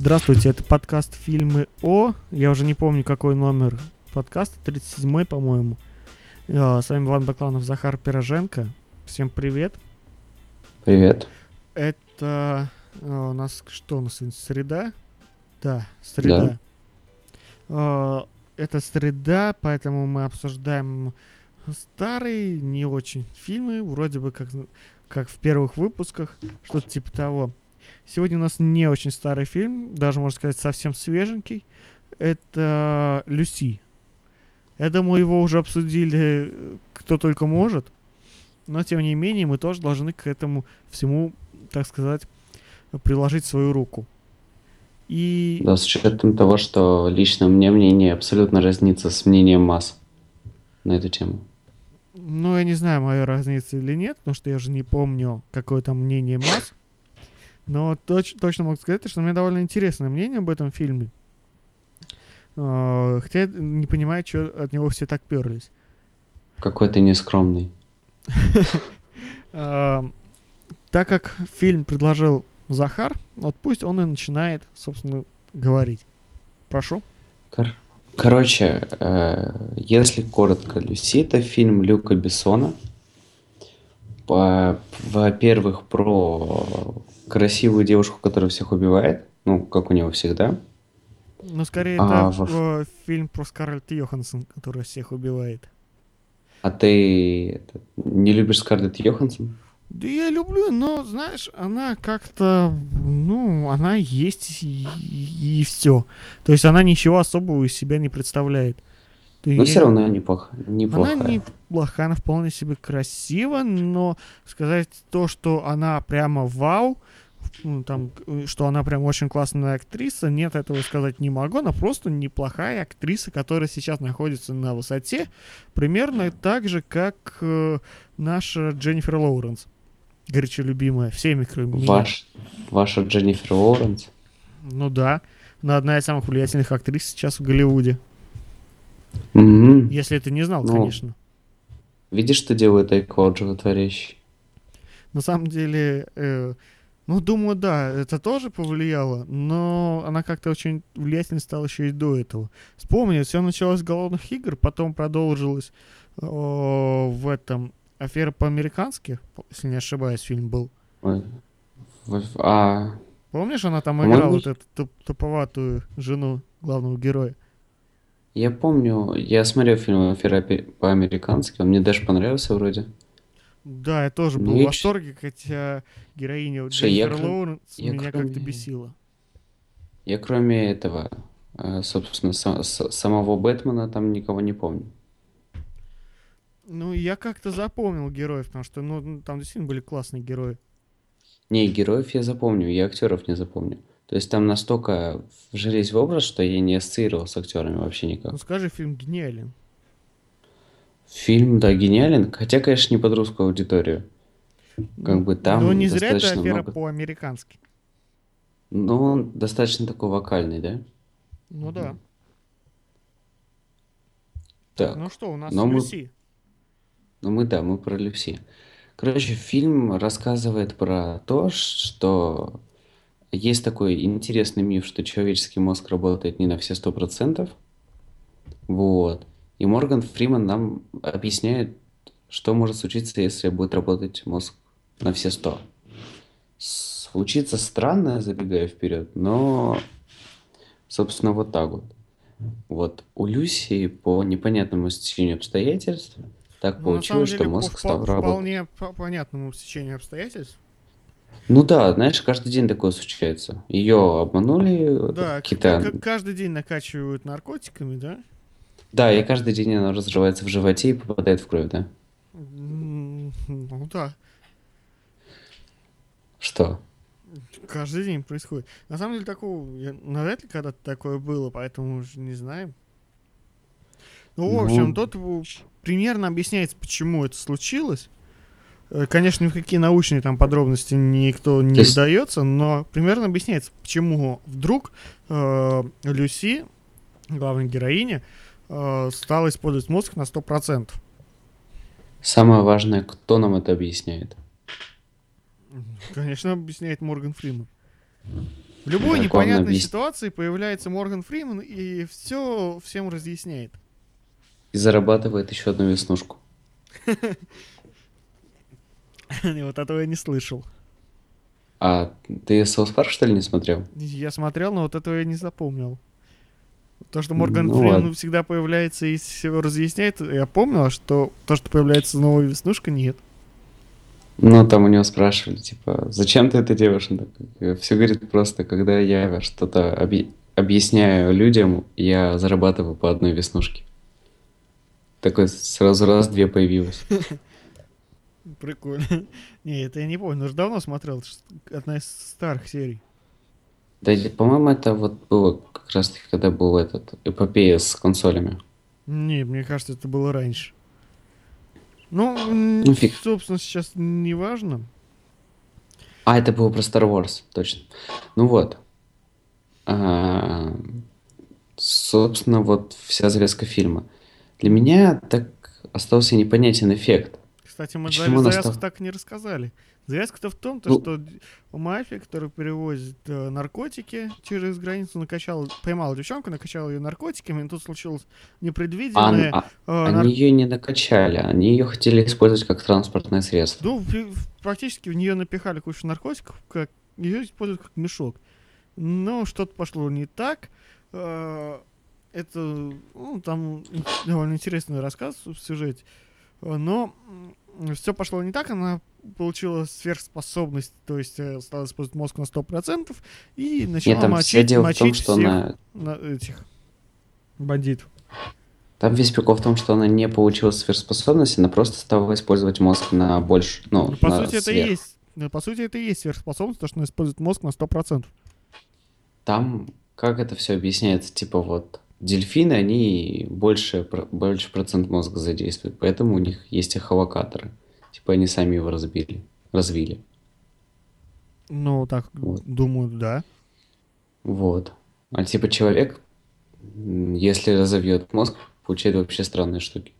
Здравствуйте, это подкаст «Фильмы О». Я уже не помню, какой номер подкаста, 37-й, по-моему. А, С вами Иван Бакланов, Захар Пироженко. Всем привет. Привет. Это а, у нас что у нас сегодня, среда? Да, среда. А, Это среда, поэтому мы обсуждаем старые, не очень фильмы, вроде бы как, как в первых выпусках, что-то типа того. Сегодня у нас не очень старый фильм, даже можно сказать совсем свеженький. Это Люси. Я думаю, его уже обсудили кто только может. Но тем не менее, мы тоже должны к этому всему, так сказать, приложить свою руку. И Да, с учетом того, что лично мне мнение абсолютно разнится с мнением масс на эту тему. Ну, я не знаю, моя разница или нет, потому что я же не помню, какое там мнение масс. Но точ- точно могу сказать, что у меня довольно интересное мнение об этом фильме. А, Хотя я не понимаю, что от него все так перлись. Какой ты нескромный. А, Так как фильм предложил Захар, вот пусть он и начинает, собственно, говорить. Прошу. Кор- Короче, э, если коротко, Люси это фильм Люка Бессона. Во-первых, про красивую девушку, которая всех убивает. Ну, как у него всегда. Ну, скорее, А, это во- фильм про Скарлетт Йоханссон, которая всех убивает. А ты это, не любишь Скарлетт Йоханссон? Да я люблю, но, знаешь, она как-то, ну, она есть и, все. То есть она ничего особого из себя не представляет. Ты- Но все равно неплохо, Она неплохая. неплохая, она вполне себе красива, но сказать то, что она прямо вау, ну, там, что она прям очень классная актриса, нет, этого сказать не могу. Она просто неплохая актриса, которая сейчас находится на высоте, примерно так же, как э, наша Дженнифер Лоуренс. Горячо любимая, всеми, кроме меня. Ваш, ваша Дженнифер Лоуренс. Ну да, она одна из самых влиятельных актрис сейчас в Голливуде. Мгм. Если ты не знал, Ну, конечно. Видишь, что делает Айкоуд животворящий? На самом деле, э, ну, думаю, да, это тоже повлияло, но она как-то очень влиятельной стала еще и до этого. Вспомни, все началось с голодных игр, потом продолжилось э, в этом афера по-американски, если не ошибаюсь, фильм был. А, Помнишь, она там играла вот эту туп- туповатую жену главного героя? Я помню, я смотрел фильм «Афера по-американски», он мне даже понравился вроде. Да, я тоже был Ну, в восторге, хотя героиня Дженнифер Лоуренс меня кроме- как-то бесила. Я кроме этого, э, собственно, са- с- самого Бэтмена там никого не помню. Ну, я как-то запомнил героев, потому что, ну, ну, там действительно были классные герои. Не, героев я запомню, я актеров не запомню. То есть там настолько вжились в образ, что я не ассоциировал с актерами вообще никак. Ну, скажи, фильм гениален. Фильм, да, гениален, хотя, конечно, не под русскую аудиторию. Как бы там Ну, не зря это афера много- по-американски. Но он достаточно такой вокальный, да? Ну да. Так, Ну что, у нас но мы- Люси. ну мы, да, мы про Люси. Короче, фильм рассказывает про то, что есть такой интересный миф, что человеческий мозг работает не на все сто процентов. Вот. И Морган Фриман нам объясняет, что может случиться, если будет работать мозг на все сто. Случится странное, забегая вперед, но, собственно, вот так вот. Вот у Люси по непонятному стечению обстоятельств так Ну, получилось, что деле, мозг по стал впол- работать. вполне по понятному стечению обстоятельств. Ну да, знаешь, каждый день такое случается. Ее обманули Да, какие-то... каждый день накачивают наркотиками, да? Да, и каждый день она разрывается в животе и попадает в кровь, да? Ну да, Что? каждый день происходит. На самом деле, такого, я- навряд ли когда-то такое было, поэтому уже не знаем. Ну, в Ну. общем, тут в- примерно объясняется, почему это случилось. Э, Конечно, ни в какие научные там подробности никто не То есть- вдается, но примерно объясняется, почему вдруг э, Люси, главная героиня, э, стала использовать мозг на 100%. Самое важное, кто нам это объясняет? Конечно, объясняет Морган Фриман. В любой главное непонятной объяс- ситуации появляется Морган Фриман и все всем разъясняет. И зарабатывает еще одну веснушку. Вот этого я не слышал. А ты South Park, что ли, не смотрел? Я смотрел, но вот этого я не запомнил. То, что Морган Ну Фриман ладно. всегда появляется и все разъясняет, я помнил, а что то, что появляется новая веснушка, нет. Ну, там у него спрашивали, типа, зачем ты это делаешь? Он такой, все говорит просто, когда я что-то объ- объясняю людям, я зарабатываю по одной веснушке. Такой сразу раз, две появилось. Прикольно. Не, это я не помню, но же давно смотрел. Одна из старых серий. Да, по-моему, это вот было как раз таки, когда был этот эпопея с консолями. Не, мне кажется, это было раньше. Ну, Ну, фиг. собственно, сейчас не важно. А, это было про Star Wars, точно. Ну вот. А, собственно, вот вся завязка фильма. Для меня так остался непонятен эффект. Кстати, мы Почему за- завязку так и не рассказали. Завязка-то в том, то, Ну. что мафия, которая перевозит э, наркотики через границу, накачала, поймала девчонку, накачала ее наркотиками, и тут случилось А, непредвиденное. а- э, нар- они ее не накачали, они ее хотели использовать как транспортное средство. Ну, практически в нее напихали кучу наркотиков, как ее используют как мешок. Но что-то пошло не так. Э, Это, ну, там довольно интересный рассказ в сюжете. Э, Но все пошло не так, она получила сверхспособность, то есть э, стала использовать мозг на 100% и начала Нет, там все мочить, дело в том, мочить что всех она... на этих бандитов. Там весь прикол в том, что она не получила сверхспособность, она просто стала использовать мозг на больше, ну, Ну, по на сути, это и сверх. есть. ну, По сути, это и есть сверхспособность, то, что она использует мозг на 100%. Там, как это все объясняется, типа вот, дельфины, они больше, больше процент мозга задействуют, поэтому у них есть эхолокаторы. Типа они сами его разбили, развили. Ну, так, Вот. думаю, да. Вот. А типа человек, если разовьет мозг, получает вообще странные штуки.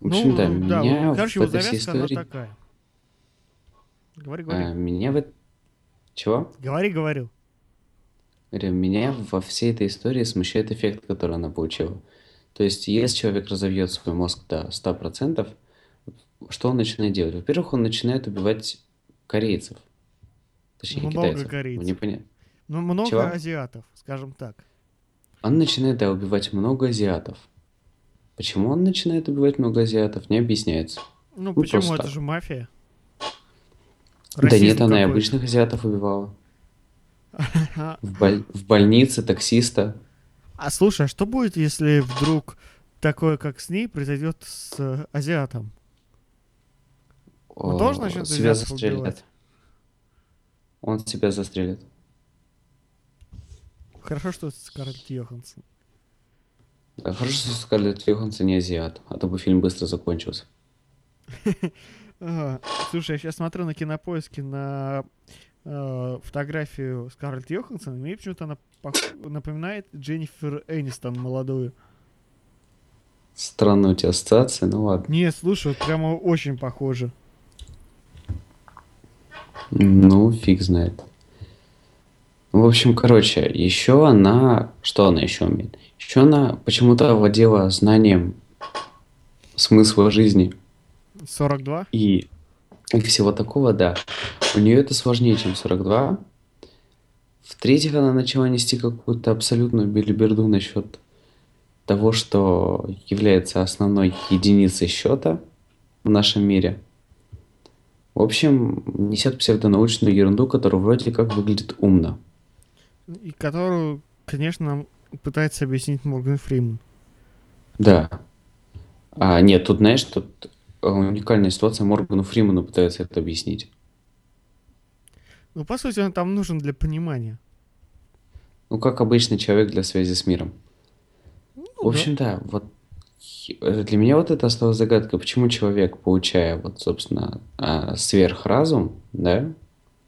В общем, да, ну, да, меня вот, короче, в этой всей истории... такая. Говори, говори. а, меня в... Чего? Говори, говорю. Говорю, меня во всей этой истории смущает эффект, который она получила. То есть, если человек разовьет свой мозг до 100%, что он начинает делать? Во-первых, он начинает убивать корейцев. Точнее, Много китайцев. корейцев. Не поня- Ну, много Чего? азиатов, скажем так. Он начинает, да, убивать много азиатов. Почему он начинает убивать много азиатов, не объясняется. Ну, Ну, почему? Это так. же мафия. да Расизм нет, она и обычных азиатов убивала. В, боль- в больнице таксиста. а слушай, а что будет, если вдруг такое, как с ней, произойдет с э, азиатом? Он тоже начнет себя азиатов застрелят. убивать? Он себя застрелит. Хорошо, что это Скарлетт Йоханссон. Да, хорошо, что Скарлетт Йоханссон не азиат, а то бы фильм быстро закончился. Слушай, я сейчас смотрю на кинопоиске на э, фотографию Скарлетт Йоханссон, мне почему-то она напоминает Дженнифер Энистон молодую. Странная у тебя ассоциация, ну ладно. Не, слушай, вот прямо очень похоже. Ну, фиг знает. В общем, короче, еще она... Что она еще умеет? Еще она почему-то овладела знанием смысла жизни 42? и, и всего такого, да. У нее это сложнее, чем 42. В-третьих, она начала нести какую-то абсолютную белиберду насчет того, что является основной единицей счета в нашем мире. В общем, несет псевдонаучную ерунду, которая вроде как выглядит умно. И которую, конечно, нам пытается объяснить Морган Фриман. Да. А, нет, тут, знаешь, тут уникальная ситуация. Моргану Фриману пытается это объяснить. Ну, по сути, он там нужен для понимания. Ну, как обычный человек для связи с миром. Ну, В общем, да, вот э, для меня вот это осталась загадка, почему человек, получая вот, собственно, а, сверхразум, да,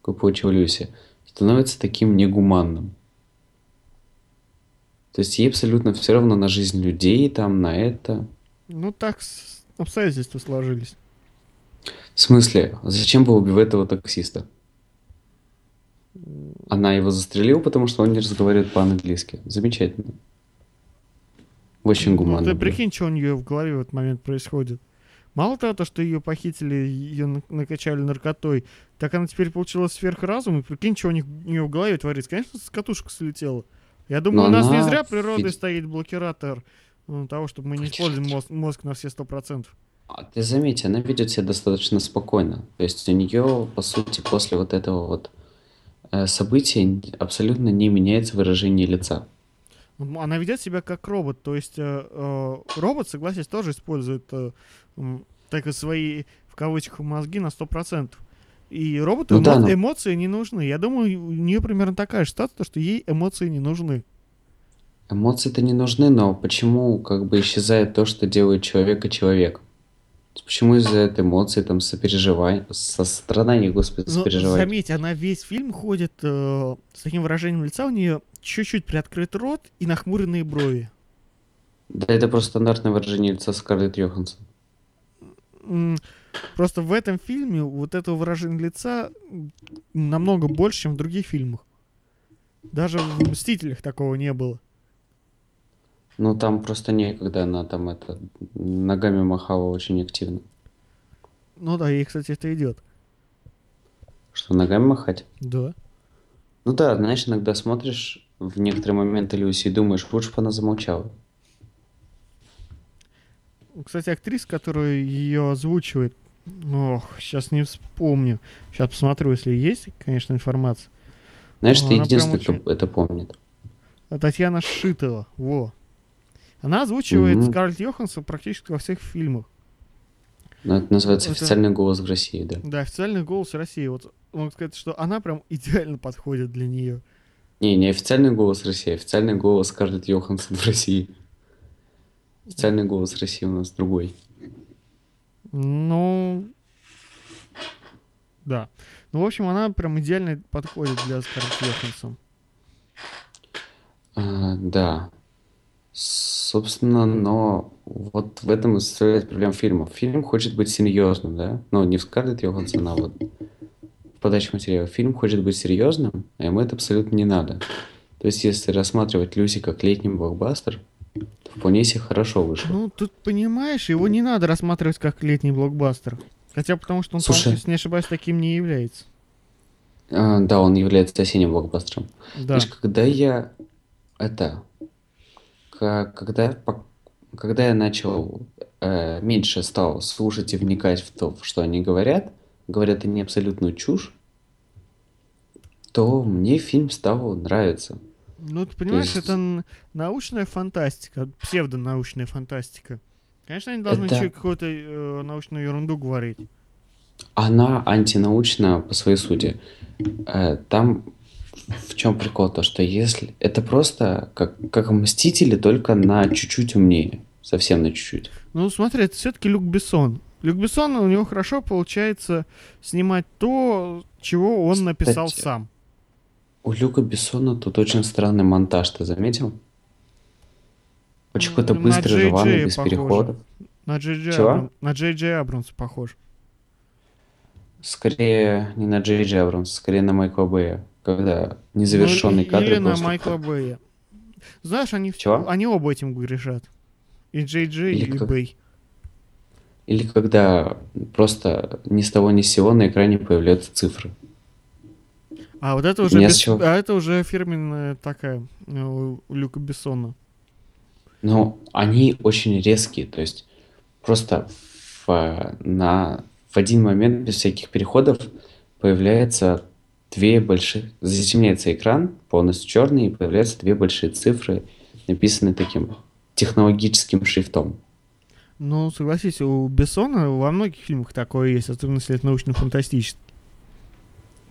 как получил Люси, становится таким негуманным. То есть ей абсолютно все равно на жизнь людей, там, на это. да. Ну, так обстоятельства сложились. В смысле, зачем вы убиваете этого таксиста? Она его застрелила, потому что он не разговаривает по-английски. Замечательно. Очень Ну, гуманно. ты было. прикинь, что у нее в голове в этот момент происходит. Мало того, то, что ее похитили, ее на- накачали наркотой, так она теперь получила сверхразум, и прикинь, что у них у нее в голове творится. Конечно, с катушек слетела. Я думаю, Но у нас не она зря природой ведь- стоит блокиратор ну, того, чтобы мы не используем мозг, мозг на все сто процентов. А ты заметь, она ведет себя достаточно спокойно. То есть у нее, по сути, после вот этого вот э, события абсолютно не меняется выражение лица. М, Она ведет себя как робот, то есть э, э, робот, согласись, тоже использует э, так и свои, в кавычках, мозги на 100%. И роботу Ну да, эмо- но- эмоции не нужны. Я думаю, у нее примерно такая же ситуация, что ей эмоции не нужны. Эмоции-то не нужны, но почему как бы исчезает то, что делает человека человеком? Почему из-за этой эмоции, там, сопереживания, сострадания, господи, Но сопереживания? заметь, она весь фильм ходит э, с таким выражением лица, у нее чуть-чуть приоткрыт рот и нахмуренные брови. Да это просто стандартное выражение лица Скарлетт Йоханссон. Просто в этом фильме вот этого выражения лица намного больше, чем в других фильмах. Даже в «Мстителях» такого не было. Ну, там просто некогда она там это ногами махала очень активно. Ну да, ей, кстати, это идет. Что, ногами махать? Да. Ну да, знаешь, иногда смотришь в некоторые моменты Люси и думаешь, лучше бы она замолчала. Кстати, актриса, которая ее озвучивает, ох, сейчас не вспомню. Сейчас посмотрю, если есть, конечно, информация. Знаешь, Ну, ты прям единственный, очень- кто это помнит. Татьяна Шитова, во. Она озвучивает Мгм. Скарлетт Йоханссон практически во всех фильмах. Ну, это называется Это- официальный голос в России, да. Да, официальный голос России. Вот могу сказать, что она прям идеально подходит для нее. Не, не официальный голос России, официальный голос Скарлетт Йоханссон в России. Официальный голос России у нас другой. Ну, да. Ну, в общем, она прям идеально подходит для Скарлетт Йоханссон. А, да. Собственно, но вот в этом и составляет проблема фильма. Фильм хочет быть серьезным, да? Ну, не в Скарлетт Йоханссон, а вот в подаче материала. Фильм хочет быть серьезным, а ему это абсолютно не надо. То есть, если рассматривать Люси как летний блокбастер, то вполне себе хорошо вышло. Ну, тут, понимаешь, его не надо рассматривать как летний блокбастер. Хотя потому что он, Слушай. если не ошибаюсь, таким не является. А, да, он является осенним блокбастером. Да. Знаешь, когда я это, когда, по- когда я начал э, меньше стал слушать и вникать в то, что они говорят, говорят они абсолютную чушь, то мне фильм стал нравиться. Ну, ты понимаешь, есть- это научная фантастика, псевдонаучная фантастика. Конечно, они должны Это- еще какую-то э, научную ерунду говорить. Она антинаучна по своей сути. Э, там в чем прикол то, что если это просто как как Мстители, только на чуть-чуть умнее, совсем на чуть-чуть. Ну, смотри, это все-таки Люк Бессон. Люк Бессон, у него хорошо получается снимать то, чего он написал Кстати, сам. У Люка Бессона тут очень странный монтаж, ты заметил? Очень Ну, какой-то быстрый, Джей рваный, без похоже. переходов. На Джей Джей Чего? Абрам- на Джей Джей Абрамса похож. Скорее не на Джей Джей Абрамса, скорее на Майкла Бэя, когда незавершенный Ну, кадр Или на просто- Майкла Бэя. Знаешь, они, Чего? они оба этим грешат. И Джей Джей, Или и как- Бэй. Или когда просто ни с того ни с сего на экране появляются цифры. А вот это уже, бес- чего. а это уже фирменная такая э, у Люка Бессона. Но они очень резкие, то есть просто в, на, в один момент без всяких переходов появляется две большие... Затемняется экран, полностью черный, и появляются две большие цифры, написанные таким технологическим шрифтом. Ну, согласись, у Бессона во многих фильмах такое есть, особенно если это научно-фантастический.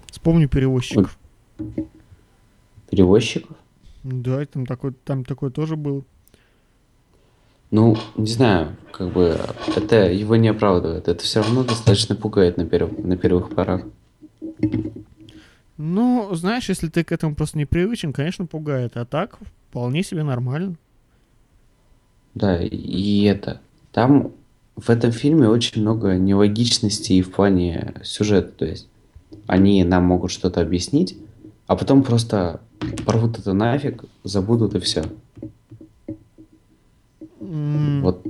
Вспомни перевозчиков. Перевозчиков? Да, там такой, там такое тоже было. Ну, не знаю, как бы это его не оправдывает. Это все равно достаточно пугает на, перв- на первых порах. Ну, знаешь, если ты к этому просто не привычен, конечно, пугает. А так, вполне себе нормально. Да, и это. Там в этом фильме очень много нелогичностей в плане сюжета. То есть они нам могут что-то объяснить, а потом просто порвут это нафиг, забудут и все. М, Вот,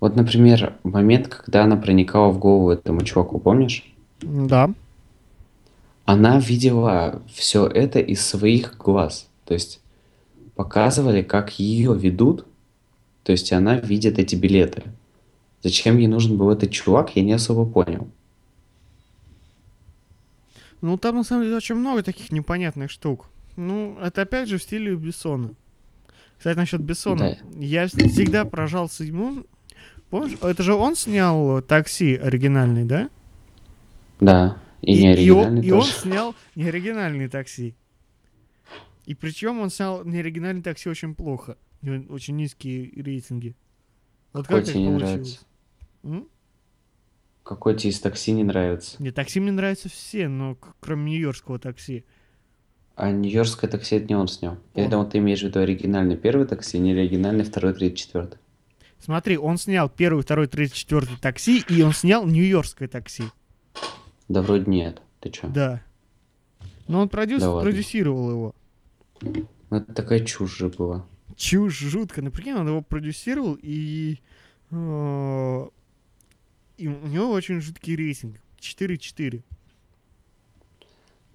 вот, например, момент, когда она проникала в голову этому чуваку, помнишь? Да. Она видела все это из своих глаз. То есть показывали, как ее ведут. То есть она видит эти билеты. Зачем ей нужен был этот чувак, я не особо понял. Ну, там на самом деле очень много таких непонятных штук. Ну, это опять же в стиле Бессона. Кстати, насчет Бессона. Я всегда поражался ему. Помнишь, это же он снял такси оригинальный, да? Да, и, не и, он, оригинальный и он тоже. снял неоригинальный такси. И причем он снял неоригинальный такси очень плохо. У него очень низкие рейтинги. Вот Какой как тебе не нравится? М? Какой тебе из такси не нравится? Нет, такси мне нравятся все, но кроме нью-йоркского такси. А Нью-Йоркское такси это не он снял. Я Он. думал, ты имеешь в виду оригинальный первый такси, не оригинальный второй, третий, четвертый. Смотри, он снял первый, второй, третий, четвертый такси, и он снял нью-йоркское такси. Да вроде нет. Ты чё? Да. Но он продюс- Да ладно. продюсировал его. Ну это такая чушь же была. Чушь жутко. Ну, прикинь, он его продюсировал, и... э, И у него очень жуткий рейтинг. 4-4.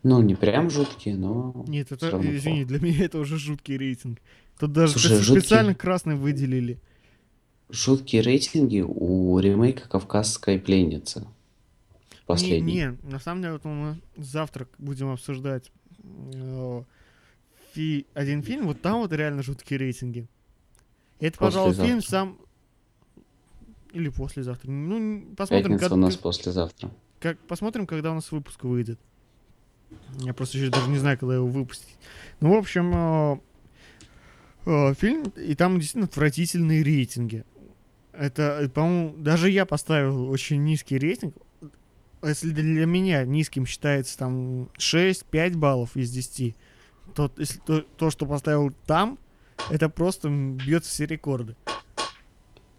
Ну, не прям жуткие, но... Нет, это, извини, плохо. для меня это уже жуткий рейтинг. Тут даже Слушай, спе- жуткий- специально красный выделили. Жуткие рейтинги у ремейка «Кавказская пленница». Последний. Не, не, на самом деле, вот мы завтра будем обсуждать э, фи- один фильм, вот там вот реально жуткие рейтинги. Это, пожалуй, фильм сам... Или послезавтра. Ну, посмотрим, Пятница как- у нас послезавтра. как, посмотрим, когда у нас выпуск выйдет. Я просто еще даже не знаю, когда его выпустить. Ну, в общем, э, э, фильм, и там действительно отвратительные рейтинги. Это, по-моему, даже я поставил очень низкий рейтинг. Если для меня низким считается там 6-5 баллов из 10, то, если то, то, что поставил там, это просто бьет все рекорды.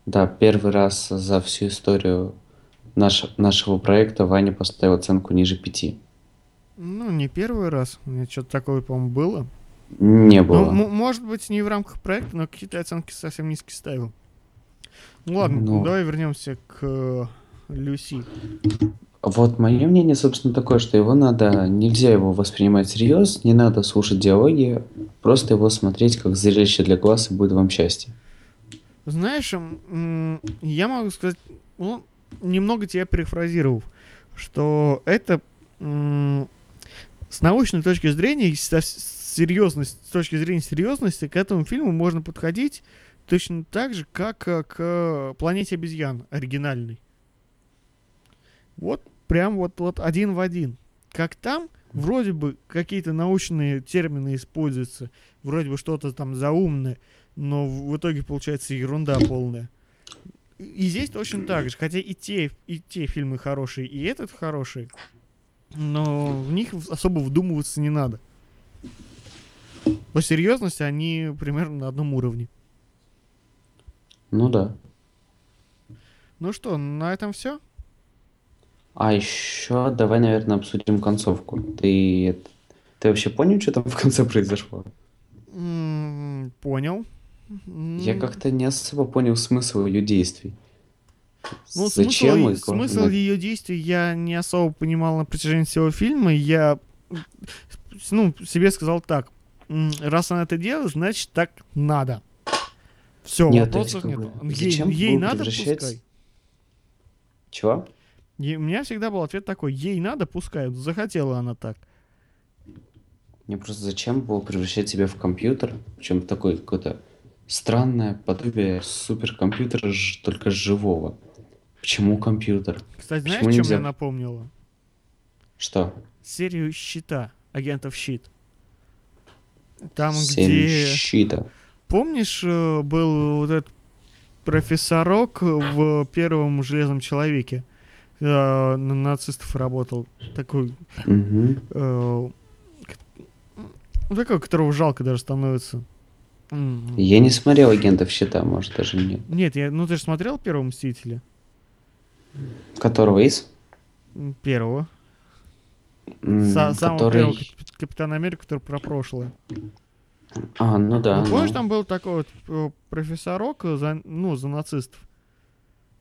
Да, первый раз за всю историю наш- нашего проекта Ваня поставил оценку ниже пяти. Ну, не первый раз. У меня что-то такое, по-моему, было. Не Ну, было. м- может быть, не в рамках проекта, но какие-то оценки совсем низкие ставил. Ну ладно, Ну. давай вернемся к э, Люси. Вот мое мнение, собственно, такое, что его надо, нельзя его воспринимать всерьез, не надо слушать диалоги, просто его смотреть как зрелище для глаз и будет вам счастье. Знаешь, я могу сказать, ну, немного тебя перефразировав, что это с научной точки зрения, с серьезность, с точки зрения серьезности, к этому фильму можно подходить точно так же, как э, к «Планете обезьян» оригинальной. Вот прям вот, вот один в один. Как там, вроде бы какие-то научные термины используются, вроде бы что-то там заумное, но в итоге получается ерунда полная. И здесь точно так же, хотя и те, и те фильмы хорошие, и этот хороший, но в них особо вдумываться не надо. По серьезности они примерно на одном уровне. Ну да. Ну что, на этом все? А еще давай, наверное, обсудим концовку. Ты, ты вообще понял, что там в конце произошло? понял. Я М, как-то не особо понял смысл ее действий. Ну, Зачем смысл, и смысл на- ее действий я не особо понимал на протяжении всего фильма. Я ну, себе сказал так. Раз она это делает, значит так надо. Все, Нет, вопросов нет. бы, Ей, зачем ей надо, превращать- пускай. Чего? Ей- у меня всегда был ответ такой, ей надо, пускай. Захотела она так. Мне просто зачем было превращать себя в компьютер? Причем такое какое-то странное подобие суперкомпьютера, только живого. Почему компьютер? Кстати, знаешь, Почему чем нельзя? мне напомнило? Что? Серию «Щита», агентов «Щит». Там, Семь где... щита. Помнишь, э, был вот этот профессорок в первом «Железном человеке»? Э, на нацистов работал. Такой... Э, ну, такой, которого жалко даже становится. Я не смотрел агентов щита, может, даже нет. Нет, я, ну ты же смотрел первого «Мстителя»? Которого из? Первого. Са- самого который- первого Кап- Капитана Америка, который про прошлое. А, ну да. Ну, помнишь, ну. там был такой вот э, профессорок за, ну, за нацистов.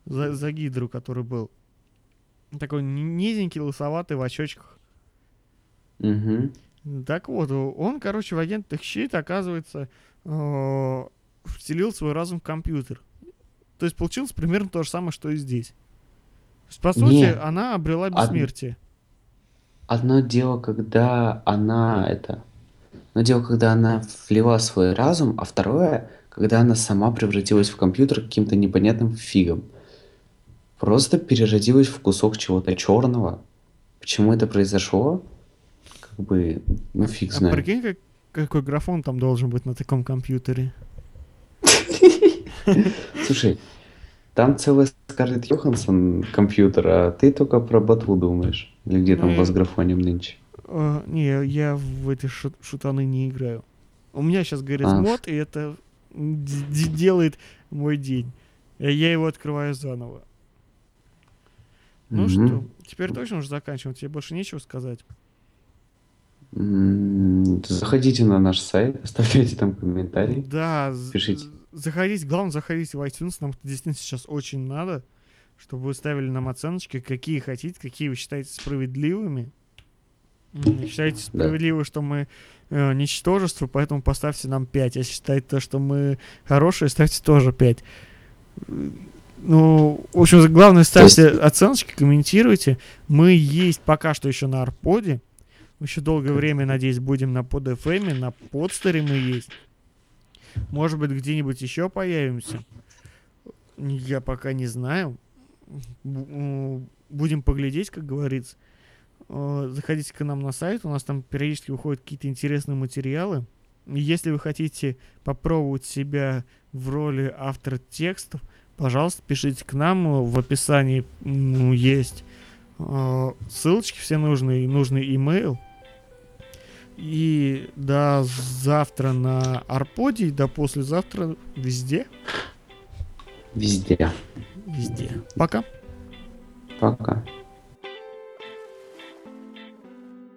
За, за Гидру, который был. Такой ни- низенький, лысоватый, в очочках. Мгм. Так вот, он, короче, в агентах щит, оказывается, э, вселил свой разум в компьютер. То есть получилось примерно то же самое, что и здесь. То есть, по сути, Не. она обрела Од- бессмертие. Одно дело, когда она это... Одно дело, когда она вливала свой разум, а второе, когда она сама превратилась в компьютер каким-то непонятным фигом. Просто переродилась в кусок чего-то черного. Почему это произошло? Как бы, ну фиг А знает. прикинь, как- какой графон там должен быть на таком компьютере. Слушай, там целая Скарлетт Йоханссон компьютер, а ты только про ботву думаешь. Или где там у вас графонием нынче? Э, не, я в эти шут- шутаны не играю. У меня сейчас говорит А. мод, и это делает мой день. Я его открываю заново. Ну Мгм. что, теперь точно уже заканчиваем. Тебе больше нечего сказать. Заходите на наш сайт, оставляйте там комментарии. Да, Пишите. заходите, главное, заходите в iTunes, нам это действительно сейчас очень надо, чтобы вы ставили нам оценочки, какие хотите, какие вы считаете справедливыми. Считаете справедливо, что мы э, ничтожество, поэтому поставьте нам 5. Если считаете то, что мы хорошие, ставьте тоже 5. Ну, в общем, главное, ставьте оценочки, комментируйте. Мы есть пока что еще на Арподе. Еще долгое время, надеюсь, будем на под FM, на подстере мы есть. Может быть, где-нибудь еще появимся. Я пока не знаю. Будем поглядеть, как говорится. Э, Заходите к нам на сайт, у нас там периодически выходят какие-то интересные материалы. Если вы хотите попробовать себя в роли автора текстов, пожалуйста, пишите к нам. э, В описании м, есть э, ссылочки все нужные, нужный имейл. И до завтра на Арподе, и до послезавтра везде. Везде. Везде. Пока. Пока.